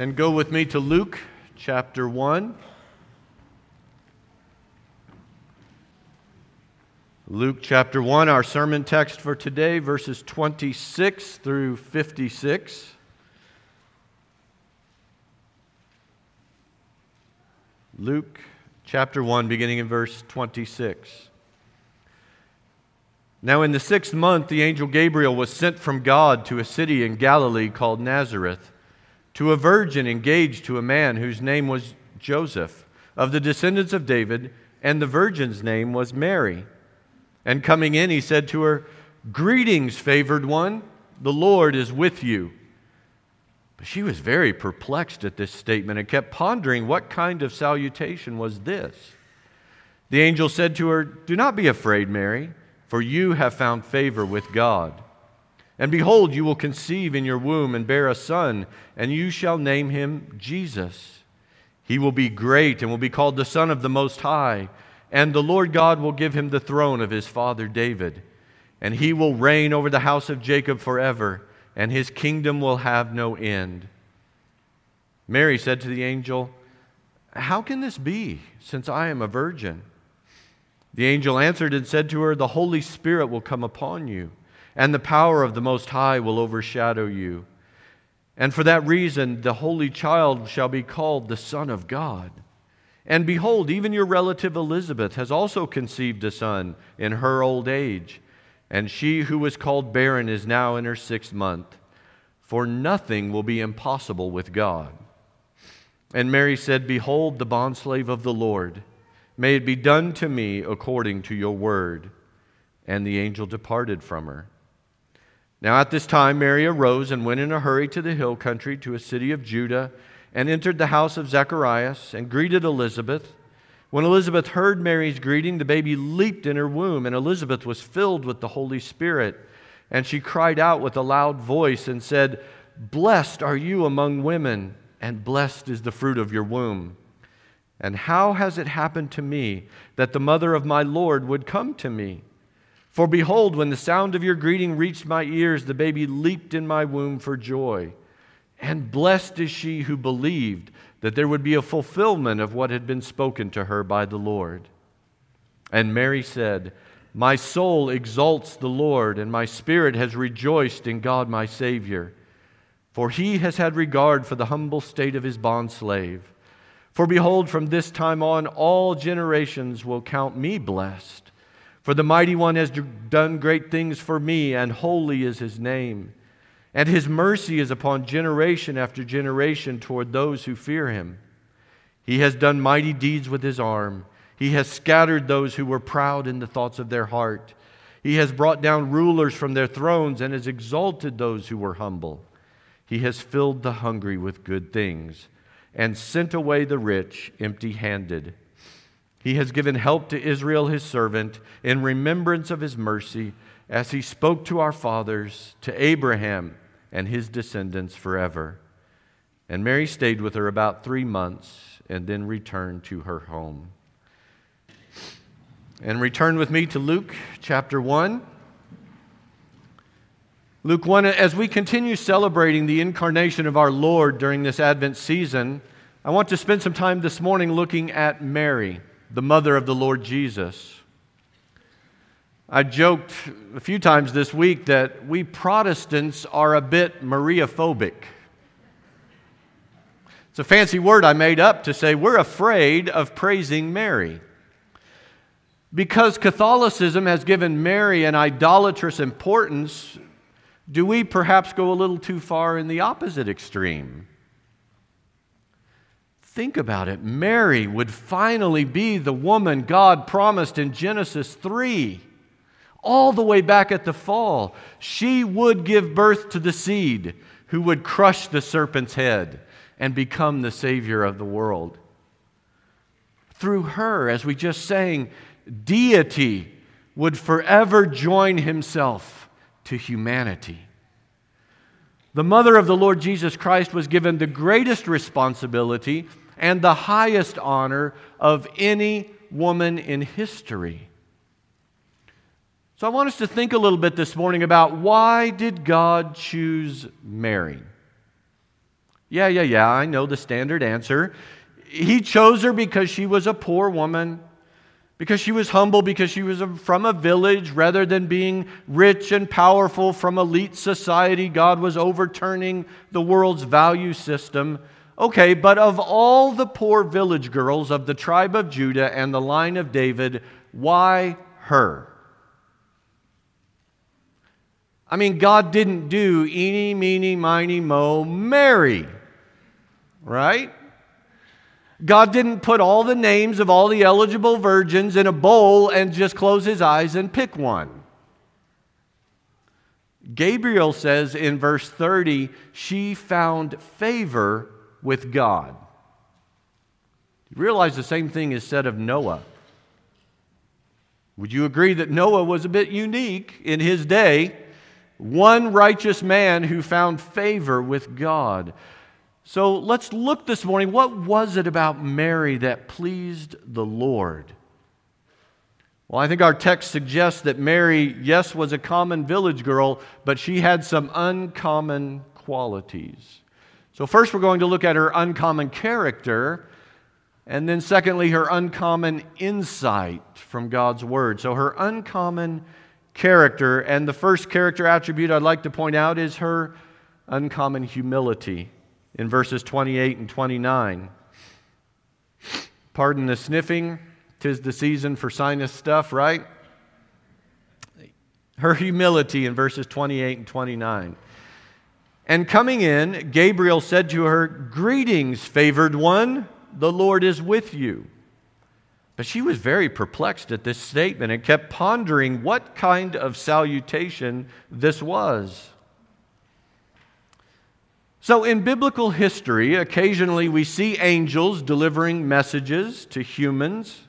And go with me to Luke chapter 1. Luke chapter 1, our sermon text for today, verses 26 through 56. Luke chapter 1, beginning in verse 26. Now, in the sixth month, the angel Gabriel was sent from God to a city in Galilee called Nazareth to a virgin engaged to a man whose name was Joseph, of the descendants of David, and the virgin's name was Mary. And coming in, he said to her, Greetings, favored one, the Lord is with you. But she was very perplexed at this statement and kept pondering what kind of salutation was this. The angel said to her, Do not be afraid, Mary, for you have found favor with God. And behold, you will conceive in your womb and bear a son, and you shall name him Jesus. He will be great and will be called the Son of the Most High. And the Lord God will give him the throne of his father David. And he will reign over the house of Jacob forever, and his kingdom will have no end. Mary said to the angel, How can this be, since I am a virgin? The angel answered and said to her, The Holy Spirit will come upon you, and the power of the Most High will overshadow you. And for that reason, the Holy Child shall be called the Son of God. And behold, even your relative Elizabeth has also conceived a son in her old age. And she who was called barren is now in her sixth month. For nothing will be impossible with God. And Mary said, Behold, the bondslave of the Lord. May it be done to me according to your word. And the angel departed from her. Now at this time, Mary arose and went in a hurry to the hill country, to a city of Judah and entered the house of Zacharias and greeted Elizabeth. When Elizabeth heard Mary's greeting, the baby leaped in her womb, and Elizabeth was filled with the Holy Spirit. And she cried out with a loud voice and said, Blessed are you among women, and blessed is the fruit of your womb. And how has it happened to me that the mother of my Lord would come to me? For behold, when the sound of your greeting reached my ears, the baby leaped in my womb for joy. And blessed is she who believed that there would be a fulfillment of what had been spoken to her by the Lord. And Mary said, My soul exalts the Lord, and my spirit has rejoiced in God my Savior. For he has had regard for the humble state of his bondslave. For behold, from this time on, all generations will count me blessed. For the mighty one has done great things for me, and holy is his name. And his mercy is upon generation after generation toward those who fear him. He has done mighty deeds with his arm. He has scattered those who were proud in the thoughts of their heart. He has brought down rulers from their thrones and has exalted those who were humble. He has filled the hungry with good things and sent away the rich empty handed. He has given help to Israel, his servant, in remembrance of his mercy as he spoke to our fathers, to Abraham and his descendants forever. And Mary stayed with her about three months and then returned to her home. And return with me to Luke chapter 1. Luke 1, as we continue celebrating the incarnation of our Lord during this Advent season, I want to spend some time this morning looking at Mary, the mother of the Lord Jesus. I joked a few times this week that we Protestants are a bit Maria phobic. It's a fancy word I made up to say we're afraid of praising Mary. Because Catholicism has given Mary an idolatrous importance, do we perhaps go a little too far in the opposite extreme? Think about it. Mary would finally be the woman God promised in Genesis 3 all the way back at the fall. She would give birth to the seed who would crush the serpent's head and become the Savior of the world. Through her, as we just sang, deity would forever join himself to humanity. The mother of the Lord Jesus Christ was given the greatest responsibility and the highest honor of any woman in history. So I want us to think a little bit this morning about why did God choose Mary? Yeah, yeah, yeah, I know the standard answer. He chose her because she was a poor woman, because she was humble, because she was from a village rather than being rich and powerful from elite society. God was overturning the world's value system. Okay, but of all the poor village girls of the tribe of Judah and the line of David, why her? I mean, God didn't do eeny, meeny, miny, mo, Mary, right? God didn't put all the names of all the eligible virgins in a bowl and just close his eyes and pick one. Gabriel says in verse 30, she found favor with God. You realize the same thing is said of Noah. Would you agree that Noah was a bit unique in his day? One righteous man who found favor with God. So let's look this morning. What was it about Mary that pleased the Lord? Well, I think our text suggests that Mary, yes, was a common village girl, but she had some uncommon qualities. So, first, we're going to look at her uncommon character, and then, secondly, her uncommon insight from God's Word. So, her uncommon character, and the first character attribute I'd like to point out is her uncommon humility in verses 28 and 29. Pardon the sniffing, tis the season for sinus stuff, right? Her humility in verses 28 and 29. And coming in, Gabriel said to her, Greetings, favored one, the Lord is with you. But she was very perplexed at this statement and kept pondering what kind of salutation this was. So, in biblical history, occasionally we see angels delivering messages to humans.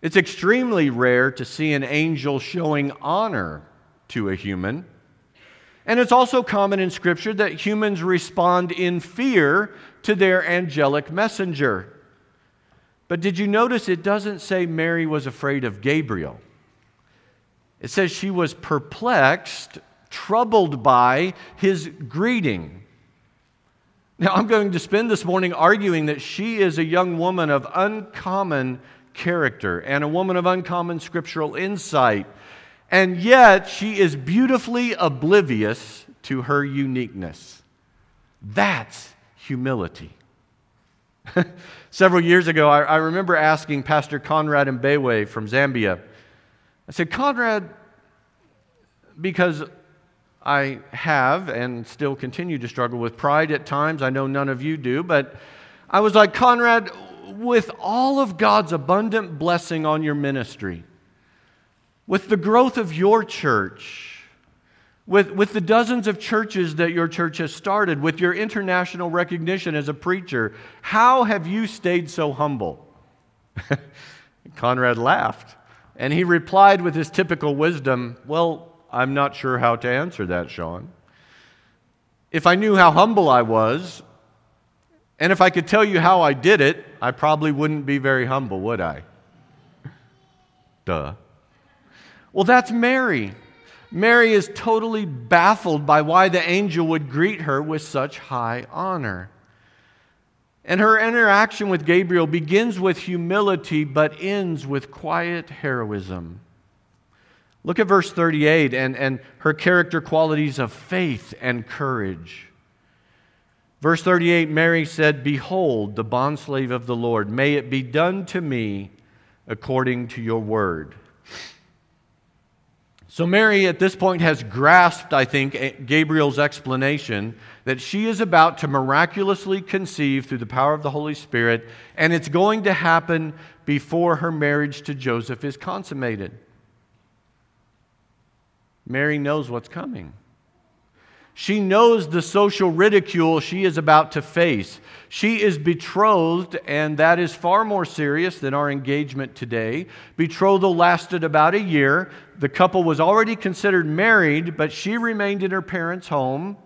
It's extremely rare to see an angel showing honor to a human. And it's also common in Scripture that humans respond in fear to their angelic messenger. But did you notice it doesn't say Mary was afraid of Gabriel? It says she was perplexed, troubled by his greeting. Now, I'm going to spend this morning arguing that she is a young woman of uncommon character and a woman of uncommon scriptural insight and yet she is beautifully oblivious to her uniqueness. That's humility. Several years ago, I, I, remember asking Pastor Conrad Mbewe from Zambia, I said, Conrad, because I have and still continue to struggle with pride at times, I know none of you do, but I was like, Conrad, with all of God's abundant blessing on your ministry, with the growth of your church, with, with the dozens of churches that your church has started, with your international recognition as a preacher, how have you stayed so humble? Conrad laughed, and he replied with his typical wisdom Well, I'm not sure how to answer that, Sean. If I knew how humble I was, and if I could tell you how I did it, I probably wouldn't be very humble, would I? Duh. Well, that's Mary. Mary is totally baffled by why the angel would greet her with such high honor. And her interaction with Gabriel begins with humility but ends with quiet heroism. Look at verse 38 and, and her character qualities of faith and courage. Verse 38 Mary said, Behold, the bondslave of the Lord, may it be done to me according to your word. So, Mary at this point has grasped, I think, Gabriel's explanation that she is about to miraculously conceive through the power of the Holy Spirit, and it's going to happen before her marriage to Joseph is consummated. Mary knows what's coming. She knows the social ridicule she is about to face. She is betrothed, and that is far more serious than our engagement today. Betrothal lasted about a year. The couple was already considered married, but she remained in her parents' home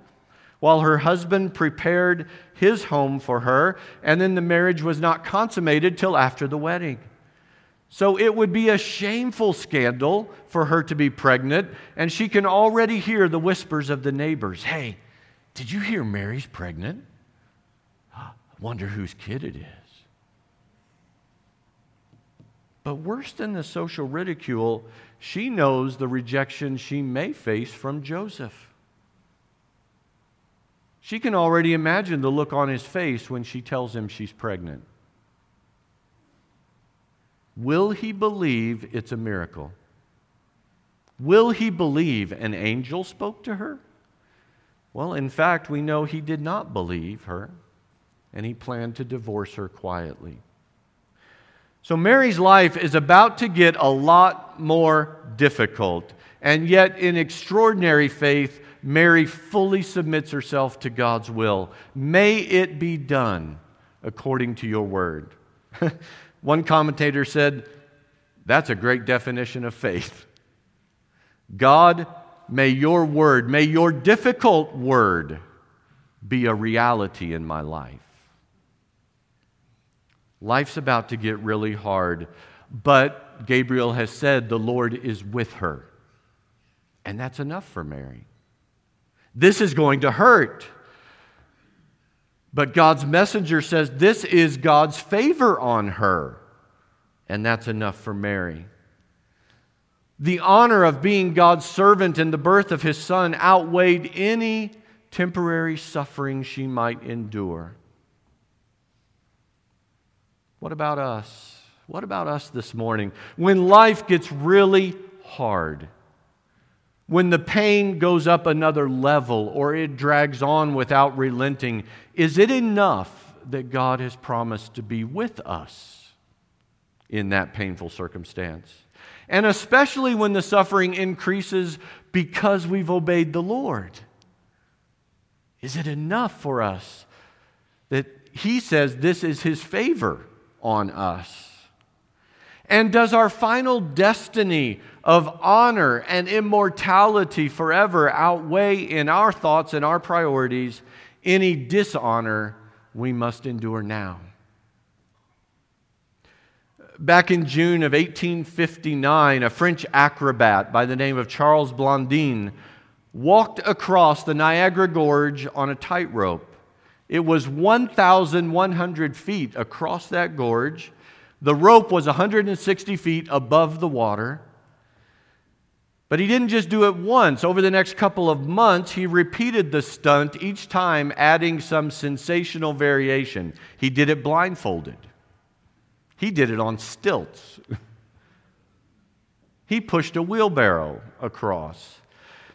while her husband prepared his home for her, and then the marriage was not consummated till after the wedding. So it would be a shameful scandal for her to be pregnant, and she can already hear the whispers of the neighbors Hey, Did you hear Mary's pregnant? I Wonder whose kid it is. But worse than the social ridicule, she knows the rejection she may face from Joseph. She can already imagine the look on his face when she tells him she's pregnant. Will he believe it's a miracle? Will he believe an angel spoke to her? Well, in fact, we know he did not believe her, and he planned to divorce her quietly. So Mary's life is about to get a lot more difficult. And yet, in extraordinary faith, Mary fully submits herself to God's will. May it be done according to your word. One commentator said, That's a great definition of faith. God, may your word, may your difficult word be a reality in my life. Life's about to get really hard, but Gabriel has said the Lord is with her. And that's enough for Mary. This is going to hurt. But God's messenger says this is God's favor on her. And that's enough for Mary. The honor of being God's servant in the birth of his son outweighed any temporary suffering she might endure. What about us? What about us this morning? When life gets really hard, when the pain goes up another level or it drags on without relenting, is it enough that God has promised to be with us in that painful circumstance? And especially when the suffering increases because we've obeyed the Lord. Is it enough for us that He says this is His favor on us? And does our final destiny of honor and immortality forever outweigh in our thoughts and our priorities any dishonor we must endure now? Back in June of 1859, a French acrobat by the name of Charles Blondin walked across the Niagara Gorge on a tightrope. It was 1,100 feet across that gorge the rope was 160 feet above the water. But he didn't just do it once. Over the next couple of months, he repeated the stunt, each time adding some sensational variation. He did it blindfolded, he did it on stilts. he pushed a wheelbarrow across.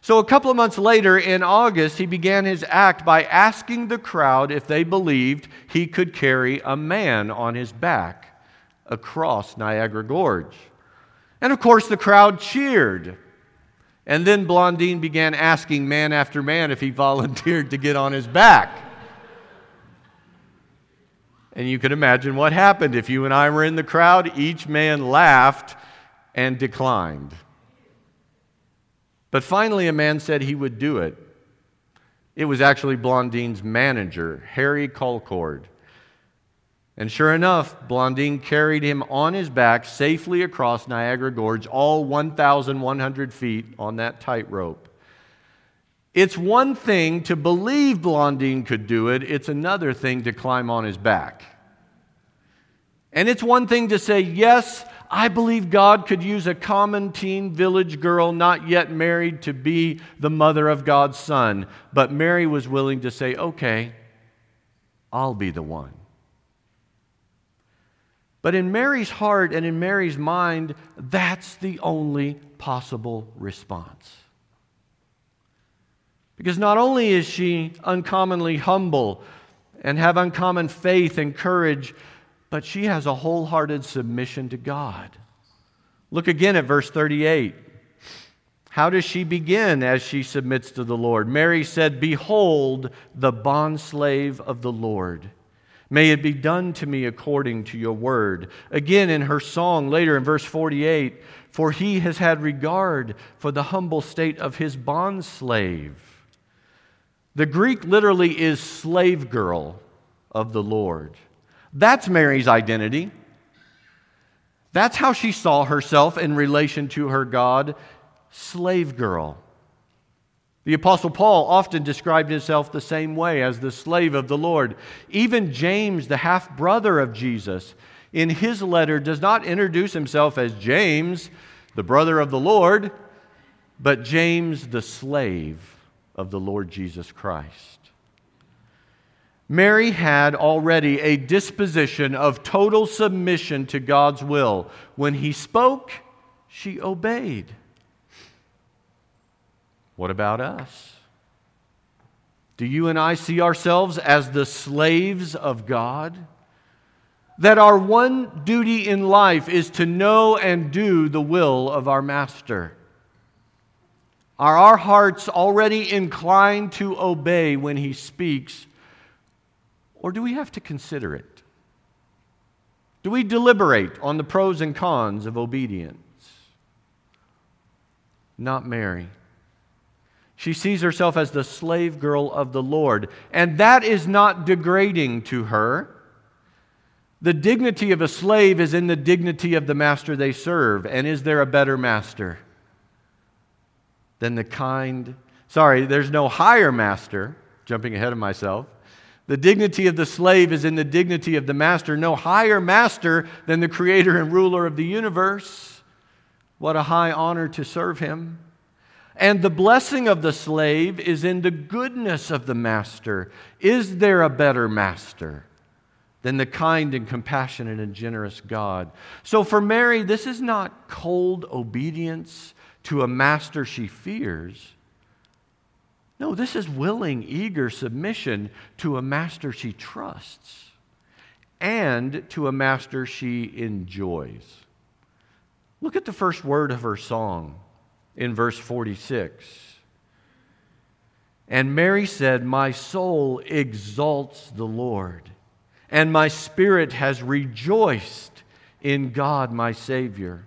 So, a couple of months later, in August, he began his act by asking the crowd if they believed he could carry a man on his back across Niagara Gorge. And of course, the crowd cheered. And then Blondin began asking man after man if he volunteered to get on his back. And you can imagine what happened if you and I were in the crowd. Each man laughed and declined. But finally, a man said he would do it. It was actually Blondin's manager, Harry Colcord. And sure enough, Blondin carried him on his back safely across Niagara Gorge, all 1,100 feet on that tightrope. It's one thing to believe Blondin could do it, it's another thing to climb on his back. And it's one thing to say, Yes, I believe God could use a common teen village girl not yet married to be the mother of God's son. But Mary was willing to say, Okay, I'll be the one. But in Mary's heart and in Mary's mind, that's the only possible response. Because not only is she uncommonly humble and have uncommon faith and courage, but she has a wholehearted submission to God. Look again at verse 38. How does she begin as she submits to the Lord? Mary said, Behold, the bondslave of the Lord. May it be done to me according to your word. Again, in her song later in verse 48, for he has had regard for the humble state of his bondslave. The Greek literally is slave girl of the Lord. That's Mary's identity. That's how she saw herself in relation to her God, slave girl. The Apostle Paul often described himself the same way as the slave of the Lord. Even James, the half brother of Jesus, in his letter does not introduce himself as James, the brother of the Lord, but James, the slave of the Lord Jesus Christ. Mary had already a disposition of total submission to God's will. When he spoke, she obeyed. What about us? Do you and I see ourselves as the slaves of God? That our one duty in life is to know and do the will of our Master. Are our hearts already inclined to obey when He speaks, or do we have to consider it? Do we deliberate on the pros and cons of obedience? Not Mary. She sees herself as the slave girl of the Lord, and that is not degrading to her. The dignity of a slave is in the dignity of the master they serve. And is there a better master than the kind? Sorry, there's no higher master, jumping ahead of myself. The dignity of the slave is in the dignity of the master. No higher master than the creator and ruler of the universe. What a high honor to serve him. And the blessing of the slave is in the goodness of the master. Is there a better master than the kind and compassionate and generous God? So for Mary, this is not cold obedience to a master she fears. No, this is willing, eager submission to a master she trusts and to a master she enjoys. Look at the first word of her song in verse 46. And Mary said, My soul exalts the Lord, and my spirit has rejoiced in God my Savior.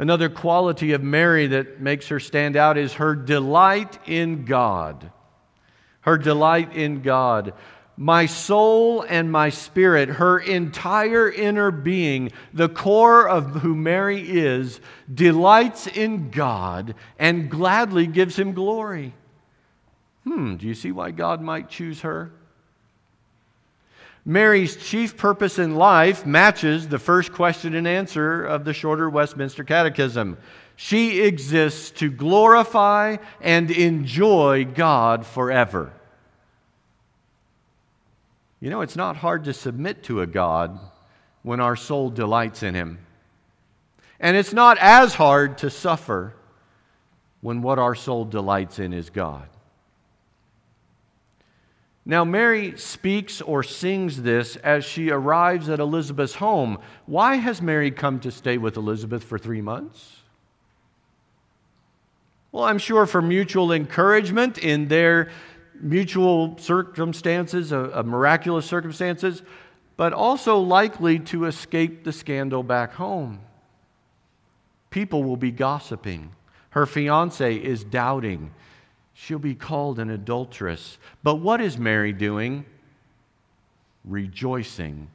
Another quality of Mary that makes her stand out is her delight in God. Her delight in God. My soul and my spirit, her entire inner being, the core of who Mary is, delights in God and gladly gives him glory. Hmm, do you see why God might choose her? Mary's chief purpose in life matches the first question and answer of the shorter Westminster Catechism. She exists to glorify and enjoy God forever. You know, it's not hard to submit to a God when our soul delights in Him. And it's not as hard to suffer when what our soul delights in is God. Now, Mary speaks or sings this as she arrives at Elizabeth's home. Why has Mary come to stay with Elizabeth for three months? Well, I'm sure for mutual encouragement in their mutual circumstances, uh, miraculous circumstances, but also likely to escape the scandal back home. People will be gossiping. Her fiance is doubting. She'll be called an adulteress. But what is Mary doing? Rejoicing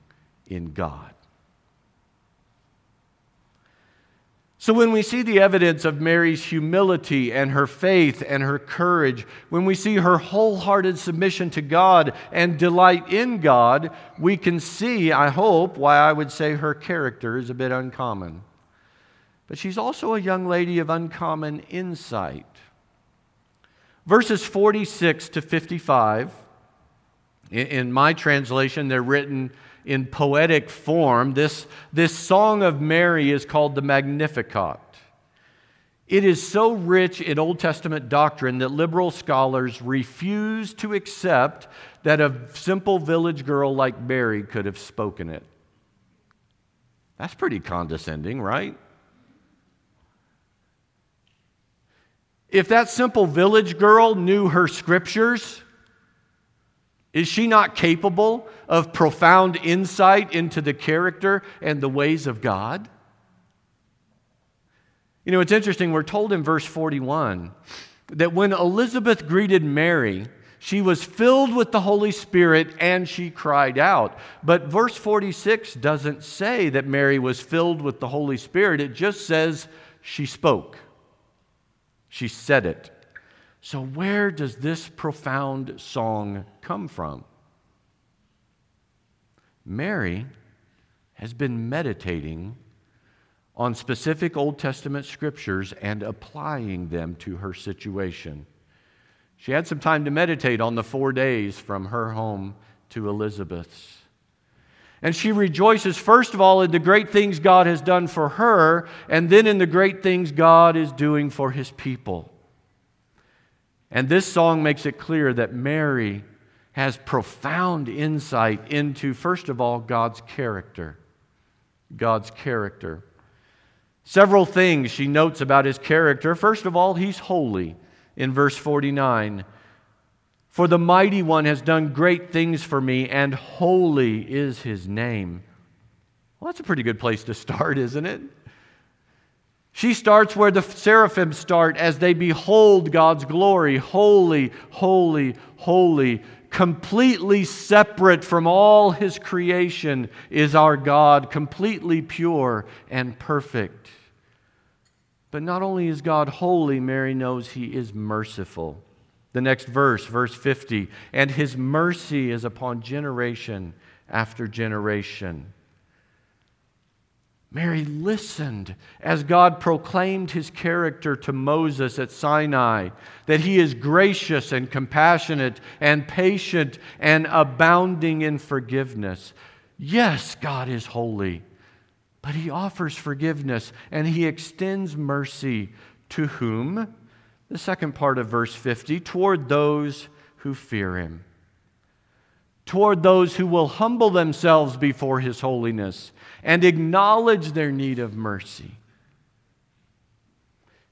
in God. So, when we see the evidence of Mary's humility and her faith and her courage, when we see her wholehearted submission to God and delight in God, we can see, I hope, why I would say her character is a bit uncommon. But she's also a young lady of uncommon insight. Verses 46 to 55, in my translation, they're written in poetic form. This, this song of Mary is called the Magnificat. It is so rich in Old Testament doctrine that liberal scholars refuse to accept that a simple village girl like Mary could have spoken it. That's pretty condescending, right? If that simple village girl knew her scriptures, is she not capable of profound insight into the character and the ways of God? You know, it's interesting. We're told in verse 41 that when Elizabeth greeted Mary, she was filled with the Holy Spirit and she cried out. But verse 46 doesn't say that Mary was filled with the Holy Spirit, it just says she spoke. She said it. So, where does this profound song come from? Mary has been meditating on specific Old Testament scriptures and applying them to her situation. She had some time to meditate on the four days from her home to Elizabeth's. And she rejoices, first of all, in the great things God has done for her, and then in the great things God is doing for his people. And this song makes it clear that Mary has profound insight into, first of all, God's character. God's character. Several things she notes about his character. First of all, he's holy in verse 49. For the mighty one has done great things for me, and holy is his name. Well, that's a pretty good place to start, isn't it? She starts where the seraphim start as they behold God's glory. Holy, holy, holy. Completely separate from all his creation is our God, completely pure and perfect. But not only is God holy, Mary knows he is merciful. The next verse, verse 50, and his mercy is upon generation after generation. Mary listened as God proclaimed his character to Moses at Sinai that he is gracious and compassionate and patient and abounding in forgiveness. Yes, God is holy, but he offers forgiveness and he extends mercy to whom? The second part of verse 50 toward those who fear him toward those who will humble themselves before his holiness and acknowledge their need of mercy.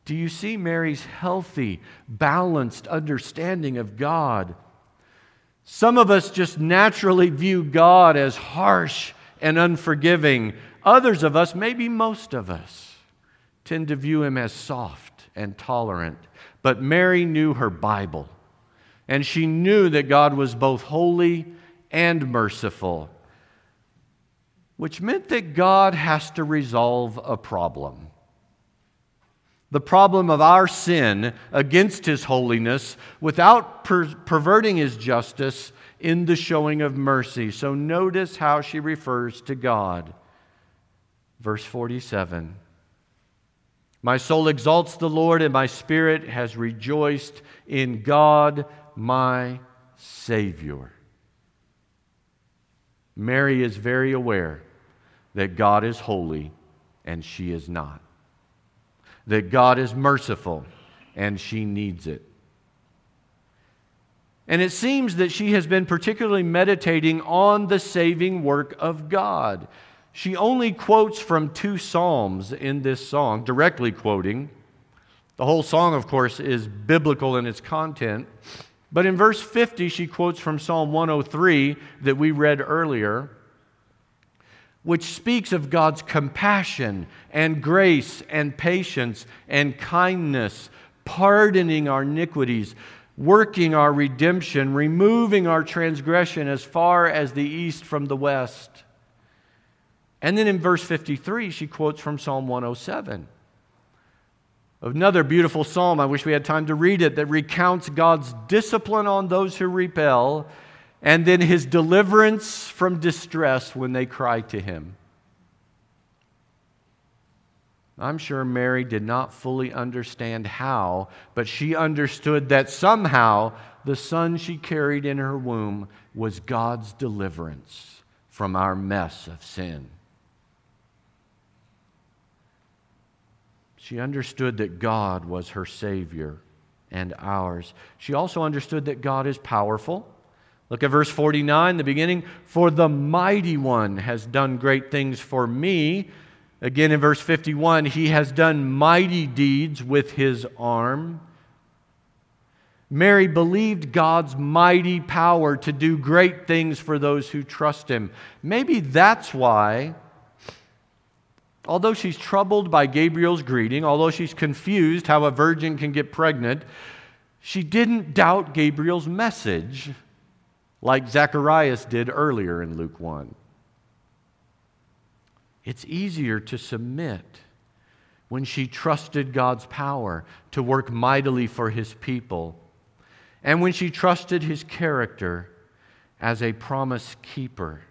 Do you see Mary's healthy, balanced understanding of God? Some of us just naturally view God as harsh and unforgiving. Others of us, maybe most of us, tend to view him as soft and tolerant. But Mary knew her Bible, and she knew that God was both holy and merciful, which meant that God has to resolve a problem. The problem of our sin against His holiness without per- perverting His justice in the showing of mercy. So notice how she refers to God. Verse 47 My soul exalts the Lord, and my spirit has rejoiced in God, my Savior. Mary is very aware that God is holy and she is not, that God is merciful and she needs it. And it seems that she has been particularly meditating on the saving work of God. She only quotes from two Psalms in this song, directly quoting. The whole song, of course, is biblical in its content. But in verse 50, she quotes from Psalm 103 that we read earlier, which speaks of God's compassion and grace and patience and kindness, pardoning our iniquities, working our redemption, removing our transgression as far as the east from the west. And then in verse 53, she quotes from Psalm 107 Another beautiful psalm, I wish we had time to read it, that recounts God's discipline on those who repel and then his deliverance from distress when they cry to him. I'm sure Mary did not fully understand how, but she understood that somehow the son she carried in her womb was God's deliverance from our mess of sin. She understood that God was her Savior and ours. She also understood that God is powerful. Look at verse 49, the beginning. For the mighty one has done great things for me. Again in verse 51, he has done mighty deeds with his arm. Mary believed God's mighty power to do great things for those who trust him. Maybe that's why Although she's troubled by Gabriel's greeting, although she's confused how a virgin can get pregnant, she didn't doubt Gabriel's message like Zacharias did earlier in Luke 1. It's easier to submit when she trusted God's power to work mightily for his people, and when she trusted his character as a promise keeper.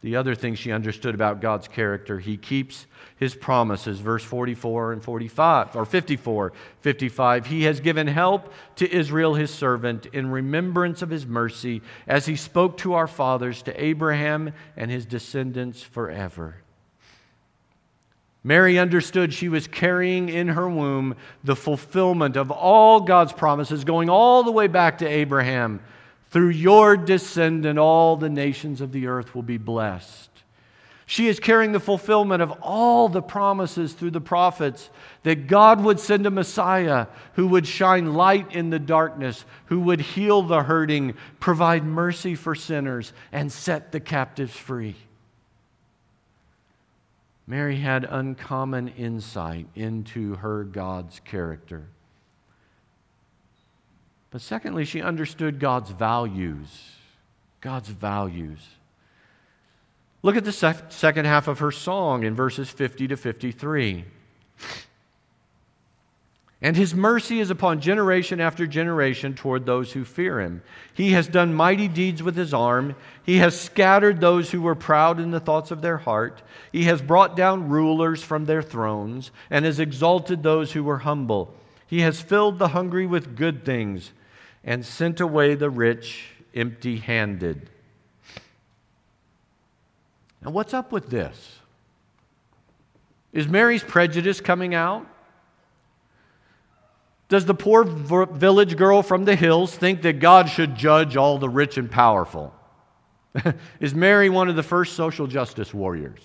The other thing she understood about God's character, he keeps his promises. Verse 44 and 45, or 54, 55. He has given help to Israel, his servant, in remembrance of his mercy, as he spoke to our fathers, to Abraham and his descendants forever. Mary understood she was carrying in her womb the fulfillment of all God's promises, going all the way back to Abraham through your descendant, all the nations of the earth will be blessed. She is carrying the fulfillment of all the promises through the prophets that God would send a Messiah who would shine light in the darkness, who would heal the hurting, provide mercy for sinners, and set the captives free. Mary had uncommon insight into her God's character. But secondly, she understood God's values. God's values. Look at the sec- second half of her song in verses 50 to 53. And his mercy is upon generation after generation toward those who fear him. He has done mighty deeds with his arm. He has scattered those who were proud in the thoughts of their heart. He has brought down rulers from their thrones and has exalted those who were humble. He has filled the hungry with good things and sent away the rich empty handed. Now, what's up with this? Is Mary's prejudice coming out? Does the poor village girl from the hills think that God should judge all the rich and powerful? Is Mary one of the first social justice warriors?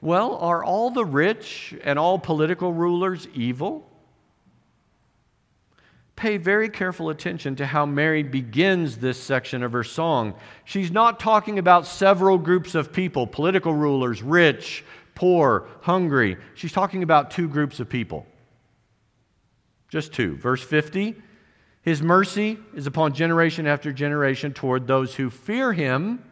Well, are all the rich and all political rulers evil? Pay very careful attention to how Mary begins this section of her song. She's not talking about several groups of people political rulers, rich, poor, hungry. She's talking about two groups of people. Just two. Verse 50 His mercy is upon generation after generation toward those who fear Him.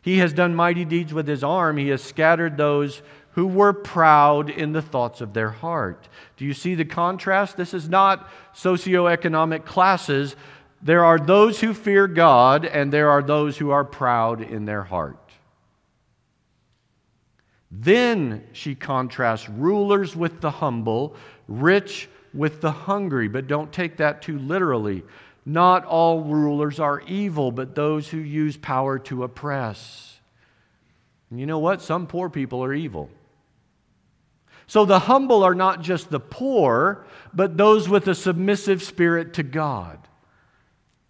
He has done mighty deeds with His arm, He has scattered those who were proud in the thoughts of their heart. Do you see the contrast? This is not socioeconomic classes. There are those who fear God, and there are those who are proud in their heart. Then she contrasts rulers with the humble, rich with the hungry. But don't take that too literally. Not all rulers are evil, but those who use power to oppress. And you know what? Some poor people are evil. So the humble are not just the poor, but those with a submissive spirit to God.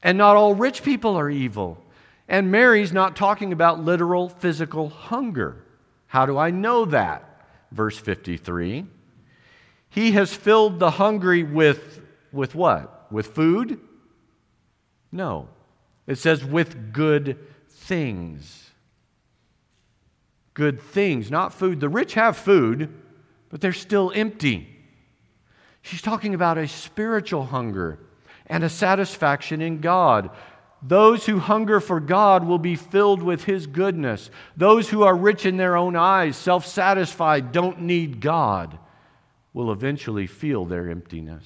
And not all rich people are evil. And Mary's not talking about literal physical hunger. How do I know that? Verse 53. He has filled the hungry with, with what? With food? No. It says with good things. Good things, not food. The rich have food, but they're still empty. She's talking about a spiritual hunger and a satisfaction in God. Those who hunger for God will be filled with His goodness. Those who are rich in their own eyes, self satisfied, don't need God, will eventually feel their emptiness.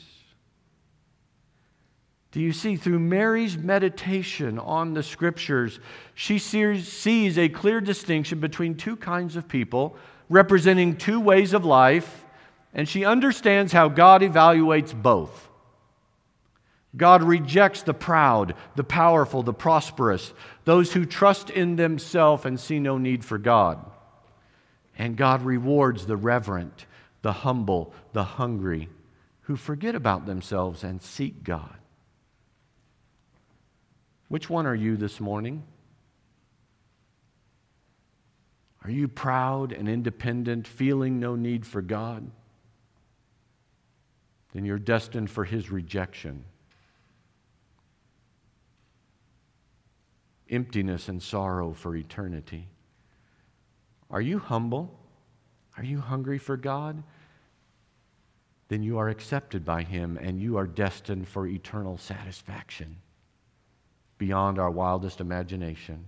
Do you see, through Mary's meditation on the scriptures, she sees a clear distinction between two kinds of people representing two ways of life, and she understands how God evaluates both. God rejects the proud, the powerful, the prosperous, those who trust in themselves and see no need for God. And God rewards the reverent, the humble, the hungry, who forget about themselves and seek God. Which one are you this morning? Are you proud and independent, feeling no need for God? Then you're destined for His rejection. Emptiness and sorrow for eternity. Are you humble? Are you hungry for God? Then you are accepted by Him and you are destined for eternal satisfaction beyond our wildest imagination.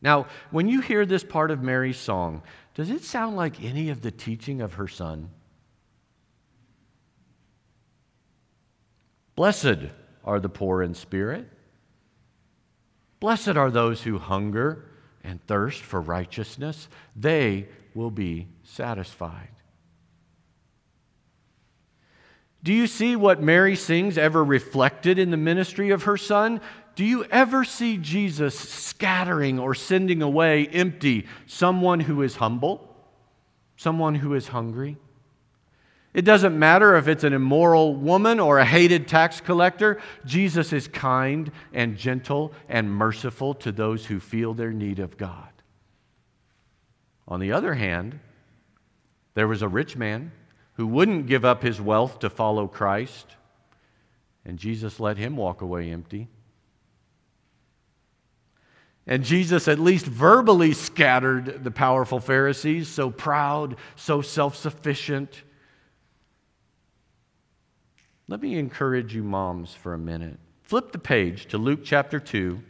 Now, when you hear this part of Mary's song, does it sound like any of the teaching of her son? Blessed are the poor in spirit. Blessed are those who hunger and thirst for righteousness. They will be satisfied. Do you see what Mary sings ever reflected in the ministry of her son? Do you ever see Jesus scattering or sending away empty someone who is humble, someone who is hungry? It doesn't matter if it's an immoral woman or a hated tax collector, Jesus is kind and gentle and merciful to those who feel their need of God. On the other hand, there was a rich man who wouldn't give up his wealth to follow Christ, and Jesus let him walk away empty. And Jesus at least verbally scattered the powerful Pharisees, so proud, so self sufficient. Let me encourage you, moms, for a minute. Flip the page to Luke chapter 2,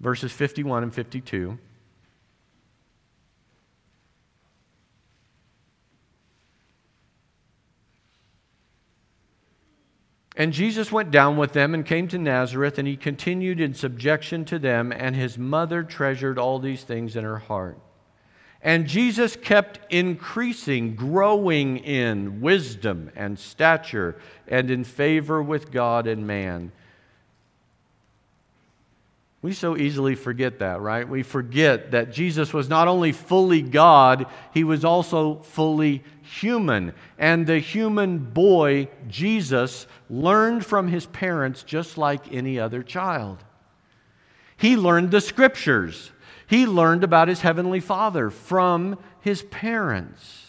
verses 51 and 52. And Jesus went down with them and came to Nazareth, and he continued in subjection to them, and his mother treasured all these things in her heart. And Jesus kept increasing, growing in wisdom and stature, and in favor with God and man. We so easily forget that, right? We forget that Jesus was not only fully God, he was also fully human. And the human boy, Jesus, learned from his parents just like any other child. He learned the scriptures, he learned about his heavenly Father from his parents.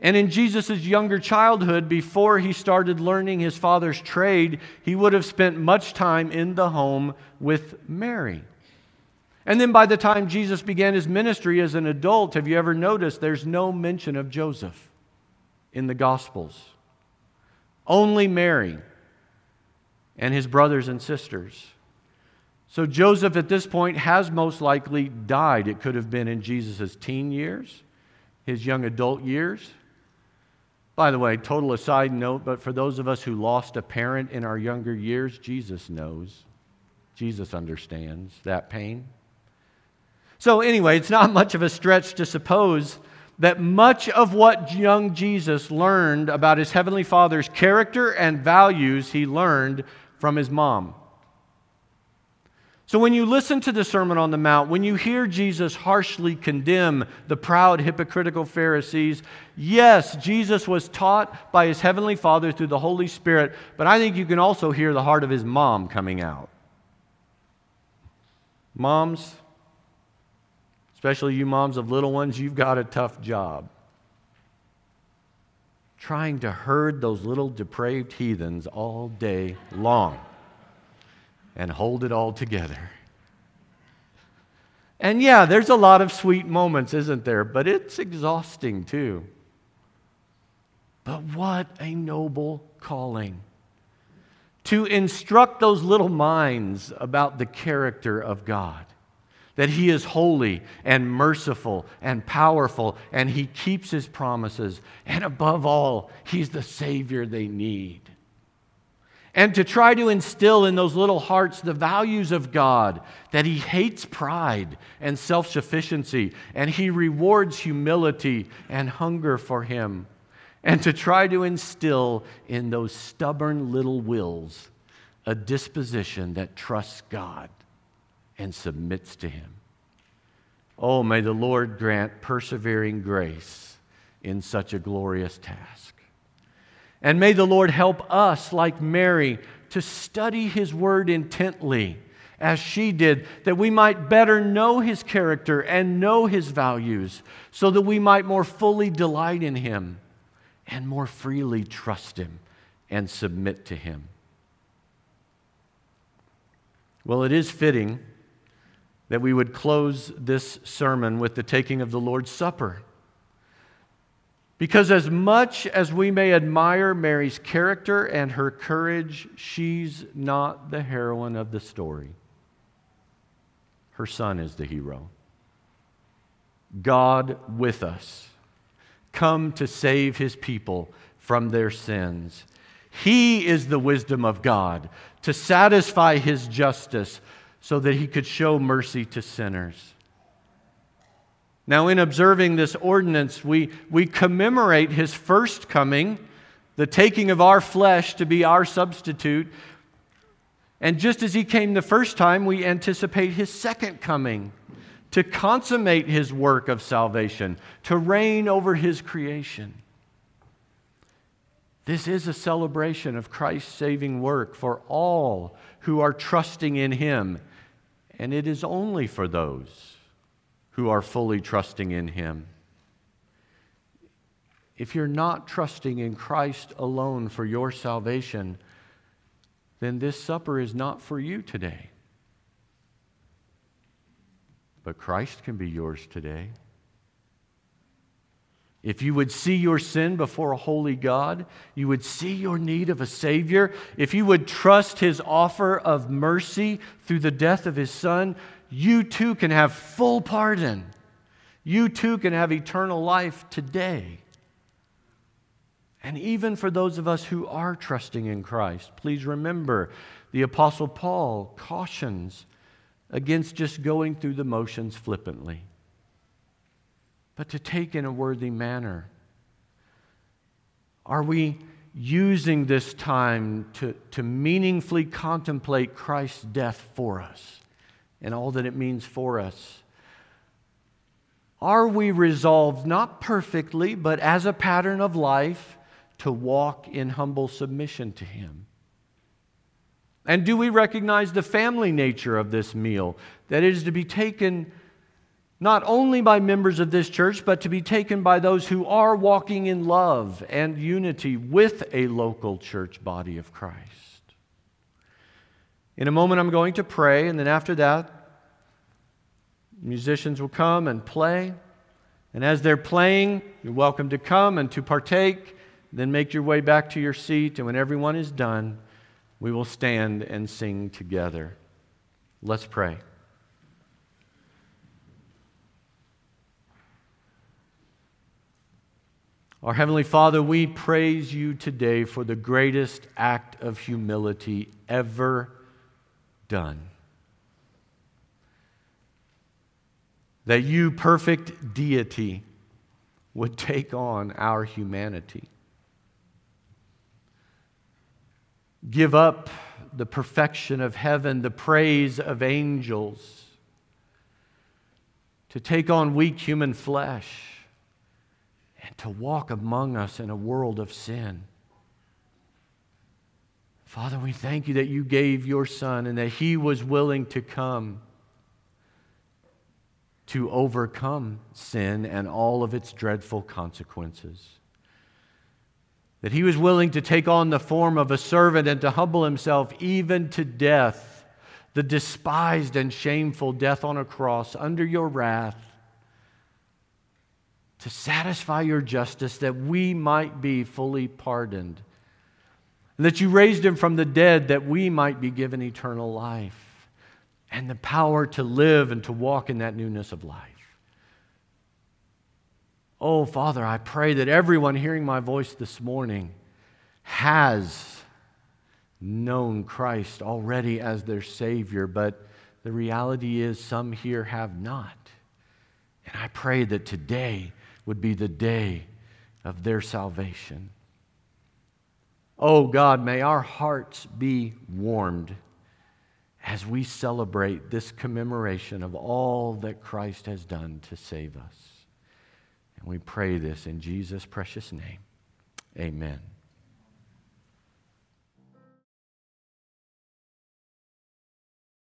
And in Jesus' younger childhood, before he started learning his father's trade, he would have spent much time in the home with Mary. And then by the time Jesus began his ministry as an adult, have you ever noticed there's no mention of Joseph in the Gospels? Only Mary and his brothers and sisters. So Joseph at this point has most likely died. It could have been in Jesus' teen years, his young adult years. By the way, total aside note, but for those of us who lost a parent in our younger years, Jesus knows. Jesus understands that pain. So, anyway, it's not much of a stretch to suppose that much of what young Jesus learned about his Heavenly Father's character and values, he learned from his mom. So, when you listen to the Sermon on the Mount, when you hear Jesus harshly condemn the proud, hypocritical Pharisees, yes, Jesus was taught by his Heavenly Father through the Holy Spirit, but I think you can also hear the heart of his mom coming out. Moms, especially you moms of little ones, you've got a tough job. Trying to herd those little depraved heathens all day long and hold it all together. And yeah, there's a lot of sweet moments, isn't there? But it's exhausting too. But what a noble calling to instruct those little minds about the character of God. That He is holy and merciful and powerful, and He keeps His promises. And above all, He's the Savior they need and to try to instill in those little hearts the values of God that He hates pride and self sufficiency, and He rewards humility and hunger for Him, and to try to instill in those stubborn little wills a disposition that trusts God and submits to Him. Oh, may the Lord grant persevering grace in such a glorious task. And may the Lord help us, like Mary, to study His Word intently as she did, that we might better know His character and know His values, so that we might more fully delight in Him and more freely trust Him and submit to Him. Well, it is fitting that we would close this sermon with the taking of the Lord's Supper. Because as much as we may admire Mary's character and her courage, she's not the heroine of the story. Her son is the hero. God with us, come to save his people from their sins. He is the wisdom of God to satisfy his justice so that he could show mercy to sinners. Now, in observing this ordinance, we, we commemorate his first coming, the taking of our flesh to be our substitute. And just as he came the first time, we anticipate his second coming to consummate his work of salvation, to reign over his creation. This is a celebration of Christ's saving work for all who are trusting in him, and it is only for those who are fully trusting in him. If you're not trusting in Christ alone for your salvation, then this supper is not for you today. But Christ can be yours today. If you would see your sin before a holy God, you would see your need of a Savior, if you would trust His offer of mercy through the death of His Son, you too can have full pardon. You too can have eternal life today. And even for those of us who are trusting in Christ, please remember the Apostle Paul cautions against just going through the motions flippantly, but to take in a worthy manner. Are we using this time to, to meaningfully contemplate Christ's death for us and all that it means for us? Are we resolved, not perfectly, but as a pattern of life, to walk in humble submission to Him? And do we recognize the family nature of this meal? That it is to be taken not only by members of this church, but to be taken by those who are walking in love and unity with a local church body of Christ. In a moment, I'm going to pray, and then after that, musicians will come and play. And as they're playing, you're welcome to come and to partake, then make your way back to your seat. And when everyone is done, we will stand and sing together. Let's pray. Our Heavenly Father, we praise you today for the greatest act of humility ever done. That you, perfect deity, would take on our humanity. give up the perfection of heaven, the praise of angels, to take on weak human flesh, to walk among us in a world of sin. Father, we thank you that you gave your Son and that he was willing to come to overcome sin and all of its dreadful consequences that he was willing to take on the form of a servant and to humble himself even to death, the despised and shameful death on a cross under your wrath, to satisfy your justice that we might be fully pardoned, and that you raised him from the dead that we might be given eternal life and the power to live and to walk in that newness of life. Oh, Father, I pray that everyone hearing my voice this morning has known Christ already as their Savior, but the reality is some here have not. And I pray that today would be the day of their salvation. Oh God, may our hearts be warmed as we celebrate this commemoration of all that Christ has done to save us. And we pray this in Jesus' precious name. Amen.